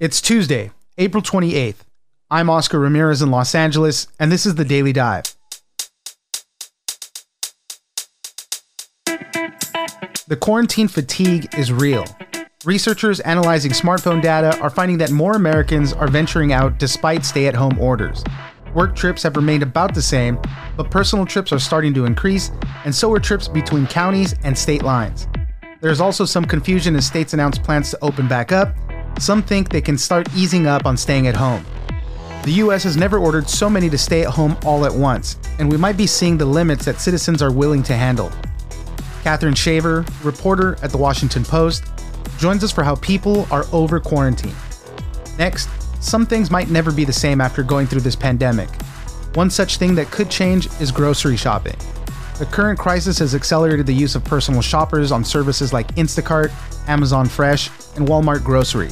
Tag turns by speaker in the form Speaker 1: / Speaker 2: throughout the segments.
Speaker 1: It's Tuesday, April 28th. I'm Oscar Ramirez in Los Angeles, and this is the Daily Dive. The quarantine fatigue is real. Researchers analyzing smartphone data are finding that more Americans are venturing out despite stay at home orders. Work trips have remained about the same, but personal trips are starting to increase, and so are trips between counties and state lines. There's also some confusion as states announce plans to open back up, some think they can start easing up on staying at home. The US has never ordered so many to stay at home all at once, and we might be seeing the limits that citizens are willing to handle. Katherine Shaver, reporter at The Washington Post, joins us for how people are over quarantine. Next, some things might never be the same after going through this pandemic. One such thing that could change is grocery shopping. The current crisis has accelerated the use of personal shoppers on services like Instacart, Amazon Fresh, and Walmart Grocery.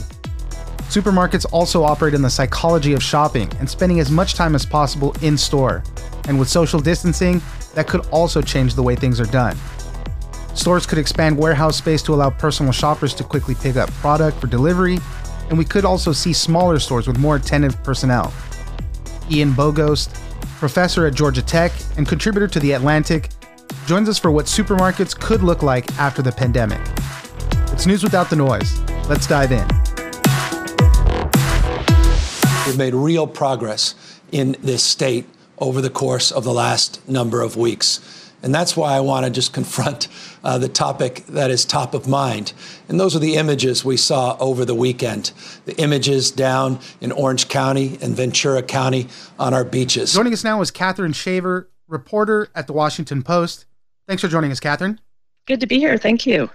Speaker 1: Supermarkets also operate in the psychology of shopping and spending as much time as possible in store. And with social distancing, that could also change the way things are done. Stores could expand warehouse space to allow personal shoppers to quickly pick up product for delivery, and we could also see smaller stores with more attentive personnel. Ian Bogost, professor at Georgia Tech and contributor to The Atlantic, joins us for what supermarkets could look like after the pandemic. It's news without the noise. Let's dive in.
Speaker 2: We've made real progress in this state over the course of the last number of weeks. And that's why I want to just confront uh, the topic that is top of mind. And those are the images we saw over the weekend the images down in Orange County and Ventura County on our beaches.
Speaker 1: Joining us now is Katherine Shaver, reporter at the Washington Post. Thanks for joining us, Katherine.
Speaker 3: Good to be here. Thank you.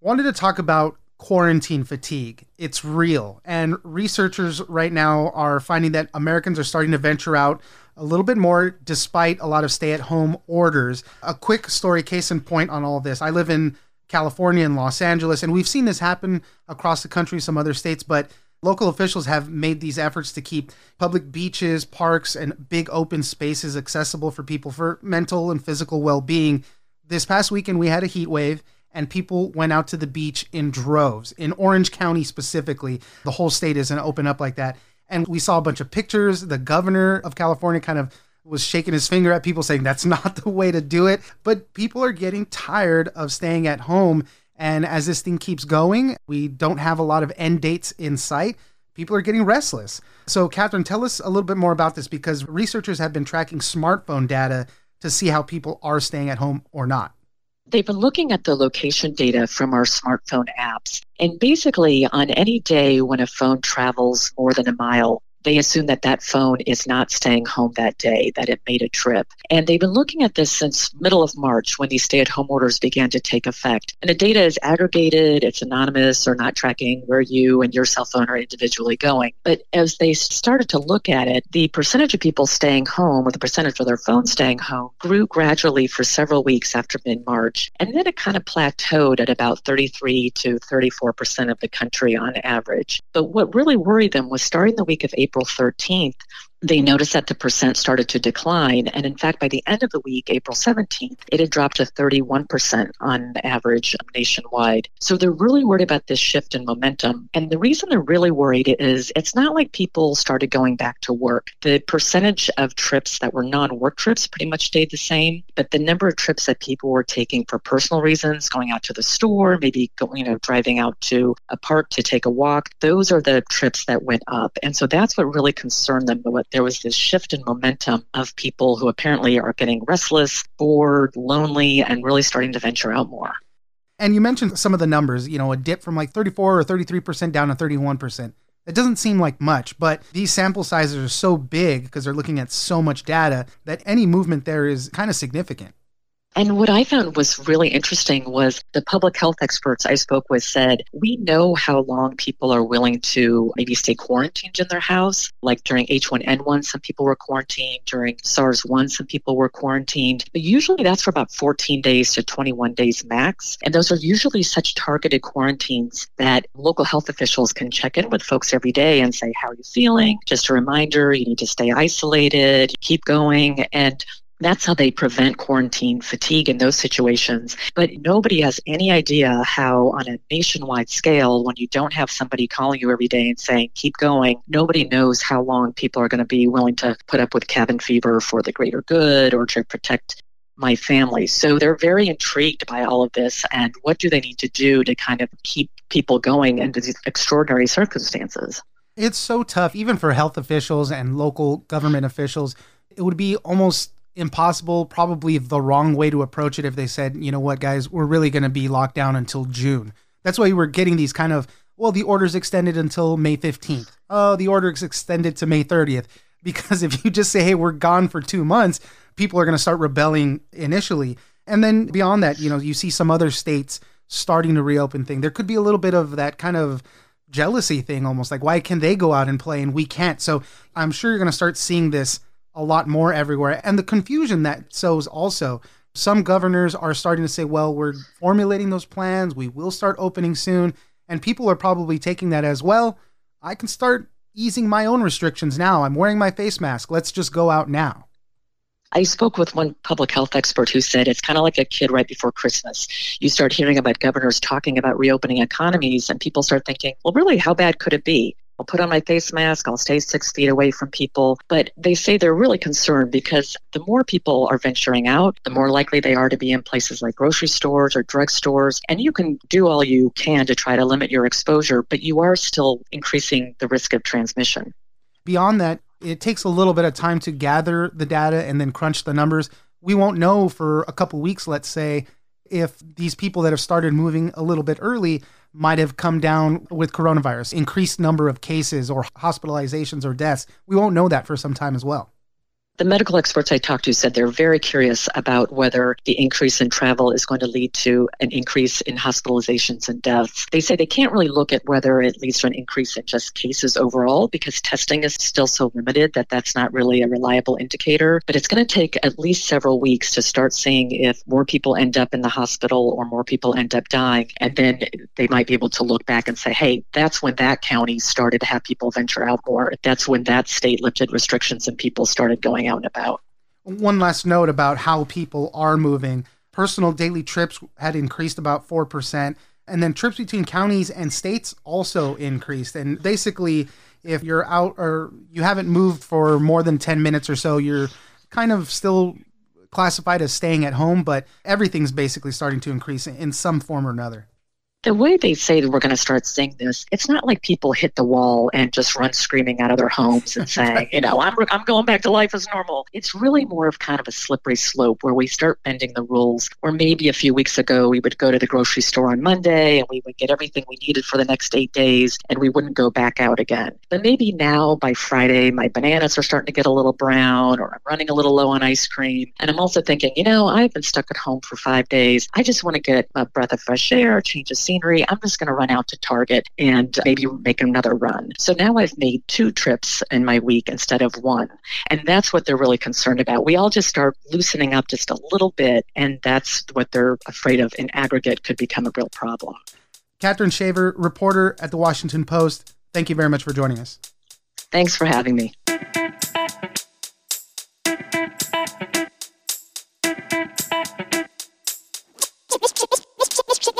Speaker 1: Wanted to talk about quarantine fatigue. It's real. And researchers right now are finding that Americans are starting to venture out a little bit more despite a lot of stay at home orders. A quick story, case in point on all this. I live in California and Los Angeles, and we've seen this happen across the country, some other states, but local officials have made these efforts to keep public beaches, parks, and big open spaces accessible for people for mental and physical well being. This past weekend, we had a heat wave and people went out to the beach in droves. In Orange County specifically, the whole state isn't open up like that. And we saw a bunch of pictures. The governor of California kind of was shaking his finger at people saying that's not the way to do it. But people are getting tired of staying at home. And as this thing keeps going, we don't have a lot of end dates in sight. People are getting restless. So, Katherine, tell us a little bit more about this because researchers have been tracking smartphone data to see how people are staying at home or not.
Speaker 3: They've been looking at the location data from our smartphone apps. And basically, on any day when a phone travels more than a mile, they assume that that phone is not staying home that day, that it made a trip. And they've been looking at this since middle of March when these stay-at-home orders began to take effect. And the data is aggregated, it's anonymous or not tracking where you and your cell phone are individually going. But as they started to look at it, the percentage of people staying home or the percentage of their phone staying home grew gradually for several weeks after mid-March. And then it kind of plateaued at about 33 to 34% of the country on average. But what really worried them was starting the week of April April 13th, they noticed that the percent started to decline. And in fact, by the end of the week, April 17th, it had dropped to 31% on average nationwide. So they're really worried about this shift in momentum. And the reason they're really worried is it's not like people started going back to work. The percentage of trips that were non work trips pretty much stayed the same, but the number of trips that people were taking for personal reasons, going out to the store, maybe going, you know, driving out to a park to take a walk, those are the trips that went up. And so that's what really concerned them. What there was this shift in momentum of people who apparently are getting restless, bored, lonely, and really starting to venture out more.
Speaker 1: And you mentioned some of the numbers, you know, a dip from like 34 or 33% down to 31%. It doesn't seem like much, but these sample sizes are so big because they're looking at so much data that any movement there is kind of significant.
Speaker 3: And what I found was really interesting was the public health experts I spoke with said, we know how long people are willing to maybe stay quarantined in their house. Like during H1N1, some people were quarantined. During SARS-1, some people were quarantined. But usually that's for about 14 days to 21 days max. And those are usually such targeted quarantines that local health officials can check in with folks every day and say, how are you feeling? Just a reminder, you need to stay isolated, keep going. And That's how they prevent quarantine fatigue in those situations. But nobody has any idea how, on a nationwide scale, when you don't have somebody calling you every day and saying, keep going, nobody knows how long people are going to be willing to put up with cabin fever for the greater good or to protect my family. So they're very intrigued by all of this and what do they need to do to kind of keep people going into these extraordinary circumstances.
Speaker 1: It's so tough, even for health officials and local government officials. It would be almost impossible, probably the wrong way to approach it if they said, you know what, guys, we're really going to be locked down until June. That's why we're getting these kind of, well, the order's extended until May 15th. Oh, the order's extended to May 30th. Because if you just say, hey, we're gone for two months, people are going to start rebelling initially. And then beyond that, you know, you see some other states starting to reopen thing. There could be a little bit of that kind of jealousy thing almost like why can they go out and play and we can't. So I'm sure you're going to start seeing this a lot more everywhere. And the confusion that sows also. Some governors are starting to say, well, we're formulating those plans. We will start opening soon. And people are probably taking that as well. I can start easing my own restrictions now. I'm wearing my face mask. Let's just go out now.
Speaker 3: I spoke with one public health expert who said it's kind of like a kid right before Christmas. You start hearing about governors talking about reopening economies, and people start thinking, well, really, how bad could it be? I'll put on my face mask, I'll stay six feet away from people. But they say they're really concerned because the more people are venturing out, the more likely they are to be in places like grocery stores or drugstores. And you can do all you can to try to limit your exposure, but you are still increasing the risk of transmission.
Speaker 1: Beyond that, it takes a little bit of time to gather the data and then crunch the numbers. We won't know for a couple weeks, let's say, if these people that have started moving a little bit early might have come down with coronavirus, increased number of cases or hospitalizations or deaths. We won't know that for some time as well.
Speaker 3: The medical experts I talked to said they're very curious about whether the increase in travel is going to lead to an increase in hospitalizations and deaths. They say they can't really look at whether it leads to an increase in just cases overall because testing is still so limited that that's not really a reliable indicator. But it's going to take at least several weeks to start seeing if more people end up in the hospital or more people end up dying. And then they might be able to look back and say, hey, that's when that county started to have people venture out more. That's when that state lifted restrictions and people started going out and about.
Speaker 1: One last note about how people are moving. Personal daily trips had increased about 4%. And then trips between counties and states also increased. And basically, if you're out or you haven't moved for more than 10 minutes or so, you're kind of still classified as staying at home, but everything's basically starting to increase in some form or another
Speaker 3: the way they say that we're going to start seeing this, it's not like people hit the wall and just run screaming out of their homes and saying, you know, I'm, I'm going back to life as normal. It's really more of kind of a slippery slope where we start bending the rules. Where maybe a few weeks ago, we would go to the grocery store on Monday and we would get everything we needed for the next eight days and we wouldn't go back out again. But maybe now by Friday, my bananas are starting to get a little brown or I'm running a little low on ice cream. And I'm also thinking, you know, I've been stuck at home for five days. I just want to get a breath of fresh air, change of scene scenery, I'm just going to run out to Target and maybe make another run. So now I've made two trips in my week instead of one. And that's what they're really concerned about. We all just start loosening up just a little bit, and that's what they're afraid of in aggregate could become a real problem.
Speaker 1: Katherine Shaver, reporter at the Washington Post, thank you very much for joining us.
Speaker 3: Thanks for having me.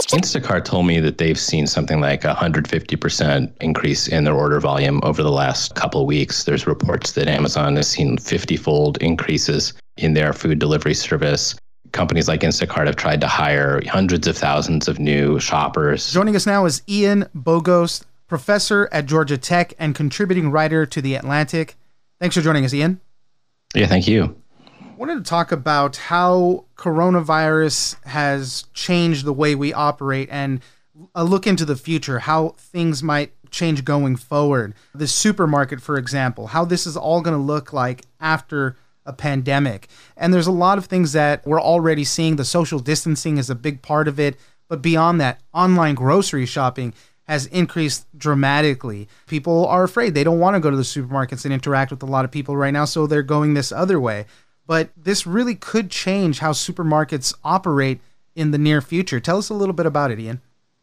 Speaker 4: Instacart told me that they've seen something like a 150% increase in their order volume over the last couple of weeks. There's reports that Amazon has seen 50 fold increases in their food delivery service. Companies like Instacart have tried to hire hundreds of thousands of new shoppers.
Speaker 1: Joining us now is Ian Bogost, professor at Georgia Tech and contributing writer to The Atlantic. Thanks for joining us, Ian.
Speaker 4: Yeah, thank you
Speaker 1: wanted to talk about how coronavirus has changed the way we operate and a look into the future, how things might change going forward. The supermarket, for example, how this is all going to look like after a pandemic. And there's a lot of things that we're already seeing. The social distancing is a big part of it. But beyond that, online grocery shopping has increased dramatically. People are afraid. They don't want to go to the supermarkets and interact with a lot of people right now, so they're going this other way but this really could change how supermarkets operate in the near future. Tell us a little bit about it, Ian.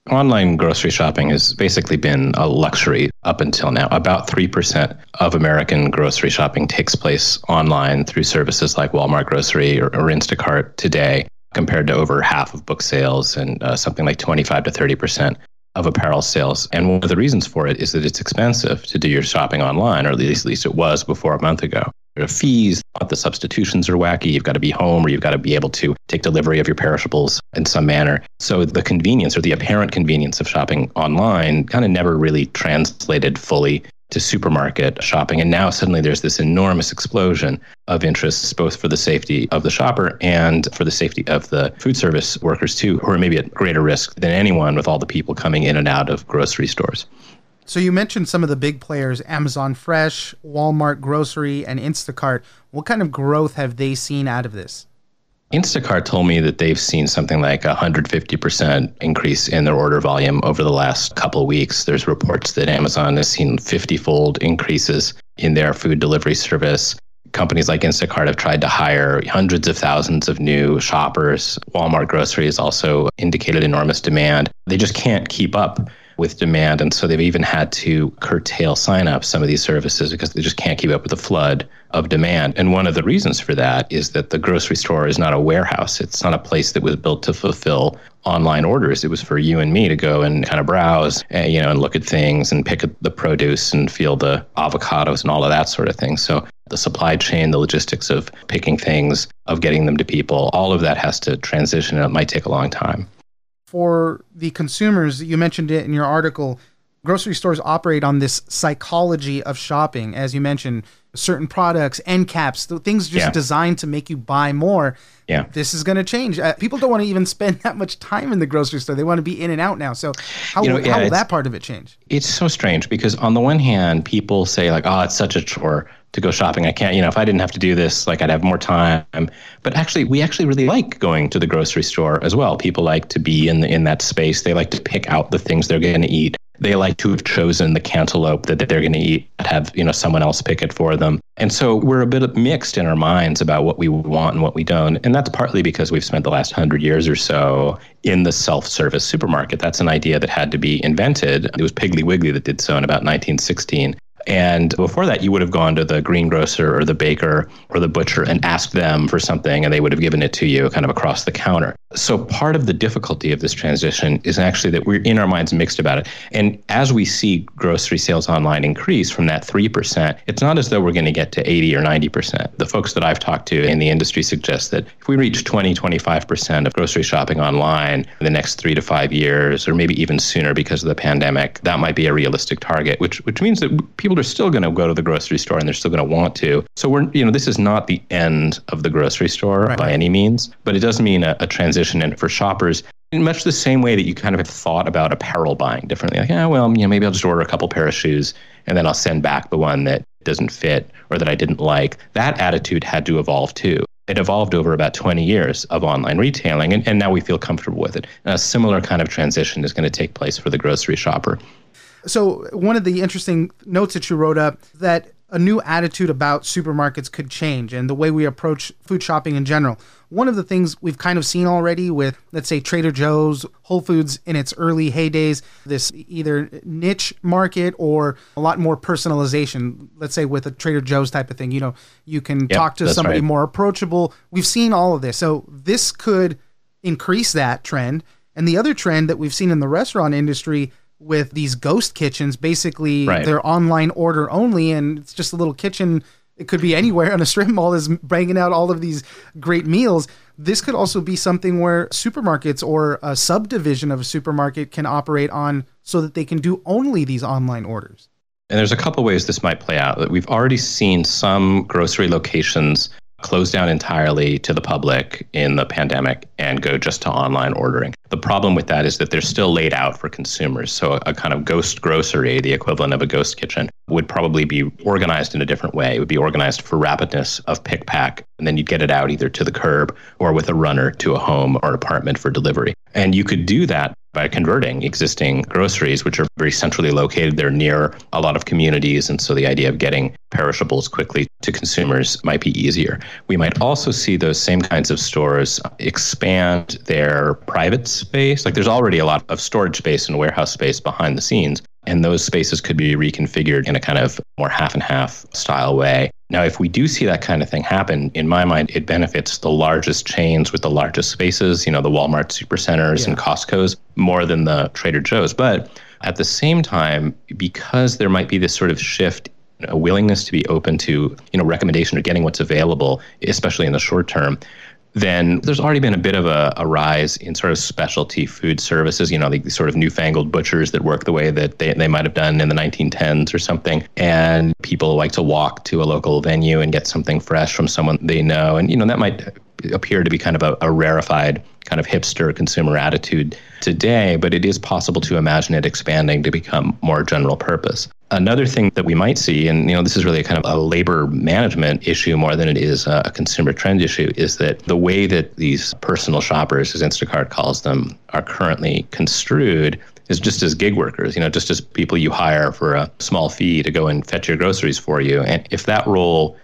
Speaker 4: Online grocery shopping has basically been a luxury up until now. About 3% of American grocery shopping takes place online through services like Walmart Grocery or, or Instacart today, compared to over half of book sales and uh, something like 25 to 30% of apparel sales. And one of the reasons for it is that it's expensive to do your shopping online, or at least, at least it was before a month ago. Fees, the substitutions are wacky. You've got to be home or you've got to be able to take delivery of your perishables in some manner. So the convenience or the apparent convenience of shopping online kind of never really translated fully to supermarket shopping. And now suddenly there's this enormous explosion of interests, both for the safety of the shopper and for the safety of the food service workers, too, who are maybe at greater risk than anyone with all the people coming in and out of grocery stores.
Speaker 1: So you mentioned some of the big players Amazon Fresh, Walmart Grocery, and Instacart. What kind of growth have they seen out of this?
Speaker 4: Instacart told me that they've seen something like a 150% increase in their order volume over the last couple weeks. There's reports that Amazon has seen 50 fold increases in their food delivery service. Companies like Instacart have tried to hire hundreds of thousands of new shoppers. Walmart Grocery has also indicated enormous demand. They just can't keep up with demand. And so they've even had to curtail signups some of these services because they just can't keep up with the flood of demand. And one of the reasons for that is that the grocery store is not a warehouse. It's not a place that was built to fulfill online orders. It was for you and me to go and kind of browse, and, eh, you know, and look at things and pick the produce and feel the avocados and all of that sort of thing. So the supply chain, the logistics of picking things, of getting them to people, all of that has to transition and it might take a long time
Speaker 1: for the consumers, you mentioned it in your article, grocery stores operate on this psychology of shopping. As you mentioned, certain products, end caps, things just yeah. designed to make you buy more.
Speaker 4: Yeah.
Speaker 1: This is going to change. Uh, people don't want to even spend that much time in the grocery store. They want to be in and out now. So how, you know, yeah, how will that part of it change?
Speaker 4: It's so strange because on the one hand, people say like, oh, it's such a chore to go shopping. I can't, you know, if I didn't have to do this, like I'd have more time. But actually, we actually really like going to the grocery store as well. People like to be in the, in that space. They like to pick out the things they're going to eat. They like to have chosen the cantaloupe that they're going to eat, have you know someone else pick it for them. And so we're a bit mixed in our minds about what we want and what we don't. And that's partly because we've spent the last hundred years or so in the self-service supermarket. That's an idea that had to be invented. It was Piggly Wiggly that did so in about 1916. And before that, you would have gone to the greengrocer or the baker or the butcher and asked them for something, and they would have given it to you kind of across the counter. So part of the difficulty of this transition is actually that we're in our minds mixed about it. And as we see grocery sales online increase from that 3%, it's not as though we're going to get to 80 or 90%. The folks that I've talked to in the industry suggest that if we reach 20, 25% of grocery shopping online in the next three to five years, or maybe even sooner because of the pandemic, that might be a realistic target, which, which means that people are still going to go to the grocery store and they're still going to want to. So we're, you know, this is not the end of the grocery store right. by any means, but it does mean a, a transition and for shoppers in much the same way that you kind of have thought about apparel buying differently. Like, yeah, well, you know, maybe I'll just order a couple pair of shoes and then I'll send back the one that doesn't fit or that I didn't like. That attitude had to evolve too. It evolved over about 20 years of online retailing, and, and now we feel comfortable with it. And a similar kind of transition is going to take place for the grocery shopper.
Speaker 1: So, one of the interesting notes that you wrote up that a new attitude about supermarkets could change and the way we approach food shopping in general. One of the things we've kind of seen already with, let's say, Trader Joe's, Whole Foods in its early heydays, this either niche market or a lot more personalization. Let's say with a Trader Joe's type of thing, you know, you can yep, talk to somebody right. more approachable. We've seen all of this. So this could increase that trend. And the other trend that we've seen in the restaurant industry with these ghost kitchens. Basically, right. they're online order only, and it's just a little kitchen. It could be anywhere on a strip mall is banging out all of these great meals. This could also be something where supermarkets or a subdivision of a supermarket can operate on so that they can do only these online orders.
Speaker 4: And there's a couple ways this might play out. That we've already seen some grocery locations close down entirely to the public in the pandemic and go just to online ordering. The problem with that is that they're still laid out for consumers. So a kind of ghost grocery, the equivalent of a ghost kitchen, would probably be organized in a different way. It would be organized for rapidness of pick pack, and then you'd get it out either to the curb or with a runner to a home or apartment for delivery. And you could do that by converting existing groceries, which are very centrally located. They're near a lot of communities. And so the idea of getting perishables quickly to consumers might be easier. We might also see those same kinds of stores expand their private space. Like there's already a lot of storage space and warehouse space behind the scenes. And those spaces could be reconfigured in a kind of more half and half style way. Now, if we do see that kind of thing happen, in my mind, it benefits the largest chains with the largest spaces, you know, the Walmart supercenters yeah. and Costco's more than the Trader Joe's. But at the same time, because there might be this sort of shift a willingness to be open to you know recommendation or getting what's available especially in the short term then there's already been a bit of a, a, rise in sort of specialty food services, you know, the, the, sort of newfangled butchers that work the way that they, they might have done in the 1910s or something. And people like to walk to a local venue and get something fresh from someone they know. And, you know, that might appear to be kind of a, a rarefied kind of hipster consumer attitude today, but it is possible to imagine it expanding to become more general purpose. Another thing that we might see, and you know, this is really kind of a labor management issue more than it is a consumer trend issue, is that the way that these personal shoppers, as Instacart calls them, are currently construed is just as gig workers, you know, just as people you hire for a small fee to go and fetch your groceries for you. And if that role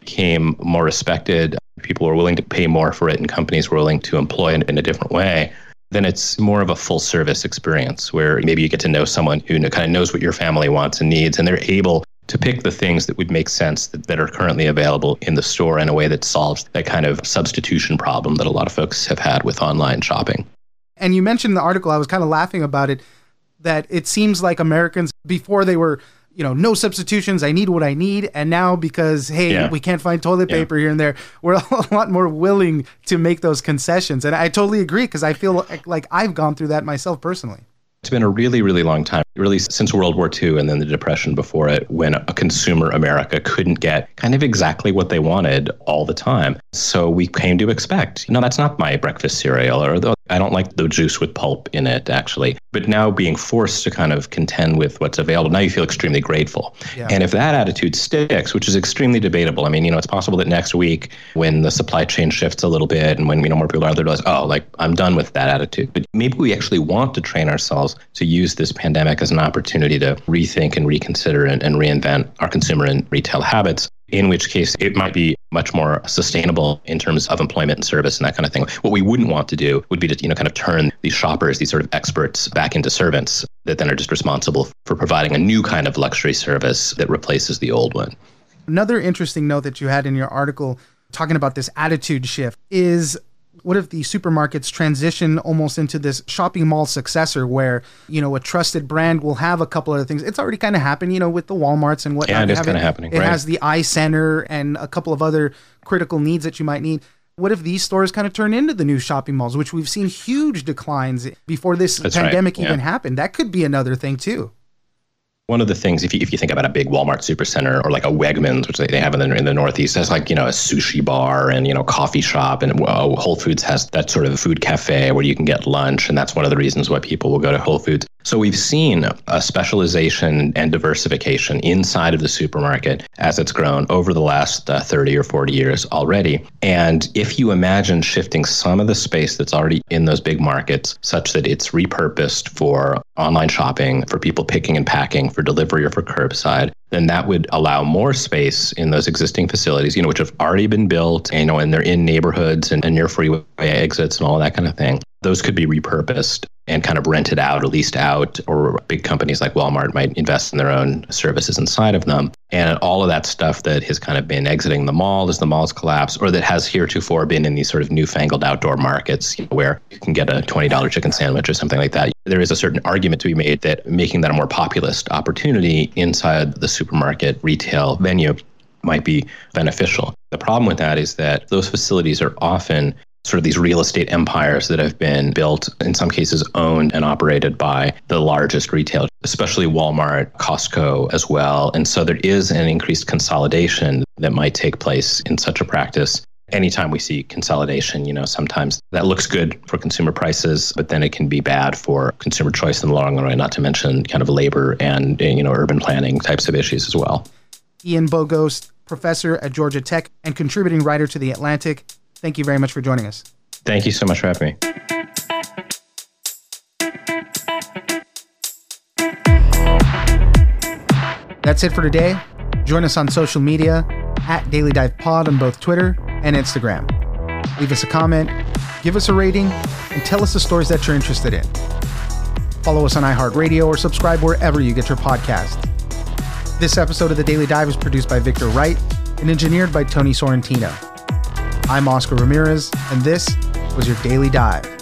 Speaker 4: became more respected, people were willing to pay more for it, and companies were willing to employ it in a different way, then it's more of a full service experience where maybe you get to know someone who kind of knows what your family wants and needs, and they're able to pick the things that would make sense that, that are currently available in the store in a way that solves that kind of substitution problem that a lot of folks have had with online shopping.
Speaker 1: And you mentioned the article, I was kind of laughing about it, that it seems like Americans, before they were you know, no substitutions. I need what I need. And now because hey, yeah. we can't find toilet paper yeah. here and there, we're a lot more willing to make those concessions. And I totally agree because I feel like, like I've gone through that myself personally.
Speaker 4: It's been a really, really long time, really since World War II and then the Depression before it, when a consumer America couldn't get kind of exactly what they wanted all the time. So we came to expect, no, that's not my breakfast cereal, or I don't like the juice with pulp in it, actually. But now being forced to kind of contend with what's available, now you feel extremely grateful. Yeah. And if that attitude sticks, which is extremely debatable, I mean, you know, it's possible that next week when the supply chain shifts a little bit and when, you know, more people are there, realize, oh, like I'm done with that attitude. But maybe we actually want to train ourselves to use this pandemic as an opportunity to rethink and reconsider and, and reinvent our consumer and retail habits in which case it might be much more sustainable in terms of employment and service and that kind of thing. What we wouldn't want to do would be to, you know, kind of turn these shoppers, these sort of experts back into servants that then are just responsible for providing a new kind of luxury service that replaces the old one.
Speaker 1: Another interesting note that you had in your article talking about this attitude shift is what if the supermarkets transition almost into this shopping mall successor where you know a trusted brand will have a couple other things it's already kind of happened you know with the walmarts and whatnot
Speaker 4: yeah, it is kind of happening
Speaker 1: it
Speaker 4: right.
Speaker 1: has the eye center and a couple of other critical needs that you might need what if these stores kind of turn into the new shopping malls which we've seen huge declines before this That's pandemic right. yeah. even happened that could be another thing too
Speaker 4: one of the things, if you, if you think about a big Walmart supercenter or like a Wegmans, which they they have in the, in the Northeast, has like, you know, a sushi bar and, you know, coffee shop. And uh, Whole Foods has that sort of food cafe where you can get lunch. And that's one of the reasons why people will go to Whole Foods. So we've seen a specialization and diversification inside of the supermarket as it's grown over the last uh, 30 or 40 years already. And if you imagine shifting some of the space that's already in those big markets such that it's repurposed for online shopping, for people picking and packing, for delivery or for curbside, then that would allow more space in those existing facilities, you know, which have already been built, you know, and they're in neighborhoods and, and near freeway exits and all that kind of thing. Those could be repurposed and kind of rented out or leased out, or big companies like Walmart might invest in their own services inside of them. And all of that stuff that has kind of been exiting the mall as the malls collapse, or that has heretofore been in these sort of newfangled outdoor markets you know, where you can get a $20 chicken sandwich or something like that. There is a certain argument to be made that making that a more populist opportunity inside the supermarket retail venue might be beneficial. The problem with that is that those facilities are often sort of these real estate empires that have been built, in some cases owned and operated by the largest retail, especially Walmart, Costco as well. And so there is an increased consolidation that might take place in such a practice. Anytime we see consolidation, you know, sometimes that looks good for consumer prices, but then it can be bad for consumer choice in the long run, not to mention kind of labor and, you know, urban planning types of issues as well.
Speaker 1: Ian Bogost, professor at Georgia Tech and contributing writer to The Atlantic thank you very much for joining us.
Speaker 4: Thank you so much for having me.
Speaker 1: That's it for today. Join us on social media at Daily Dive Pod on both Twitter and Instagram. Leave us a comment, give us a rating, and tell us the stories that you're interested in. Follow us on iHeartRadio or subscribe wherever you get your podcast. This episode of The Daily Dive is produced by Victor Wright and engineered by Tony Sorrentino. I'm Oscar Ramirez, and this was your Daily Dive.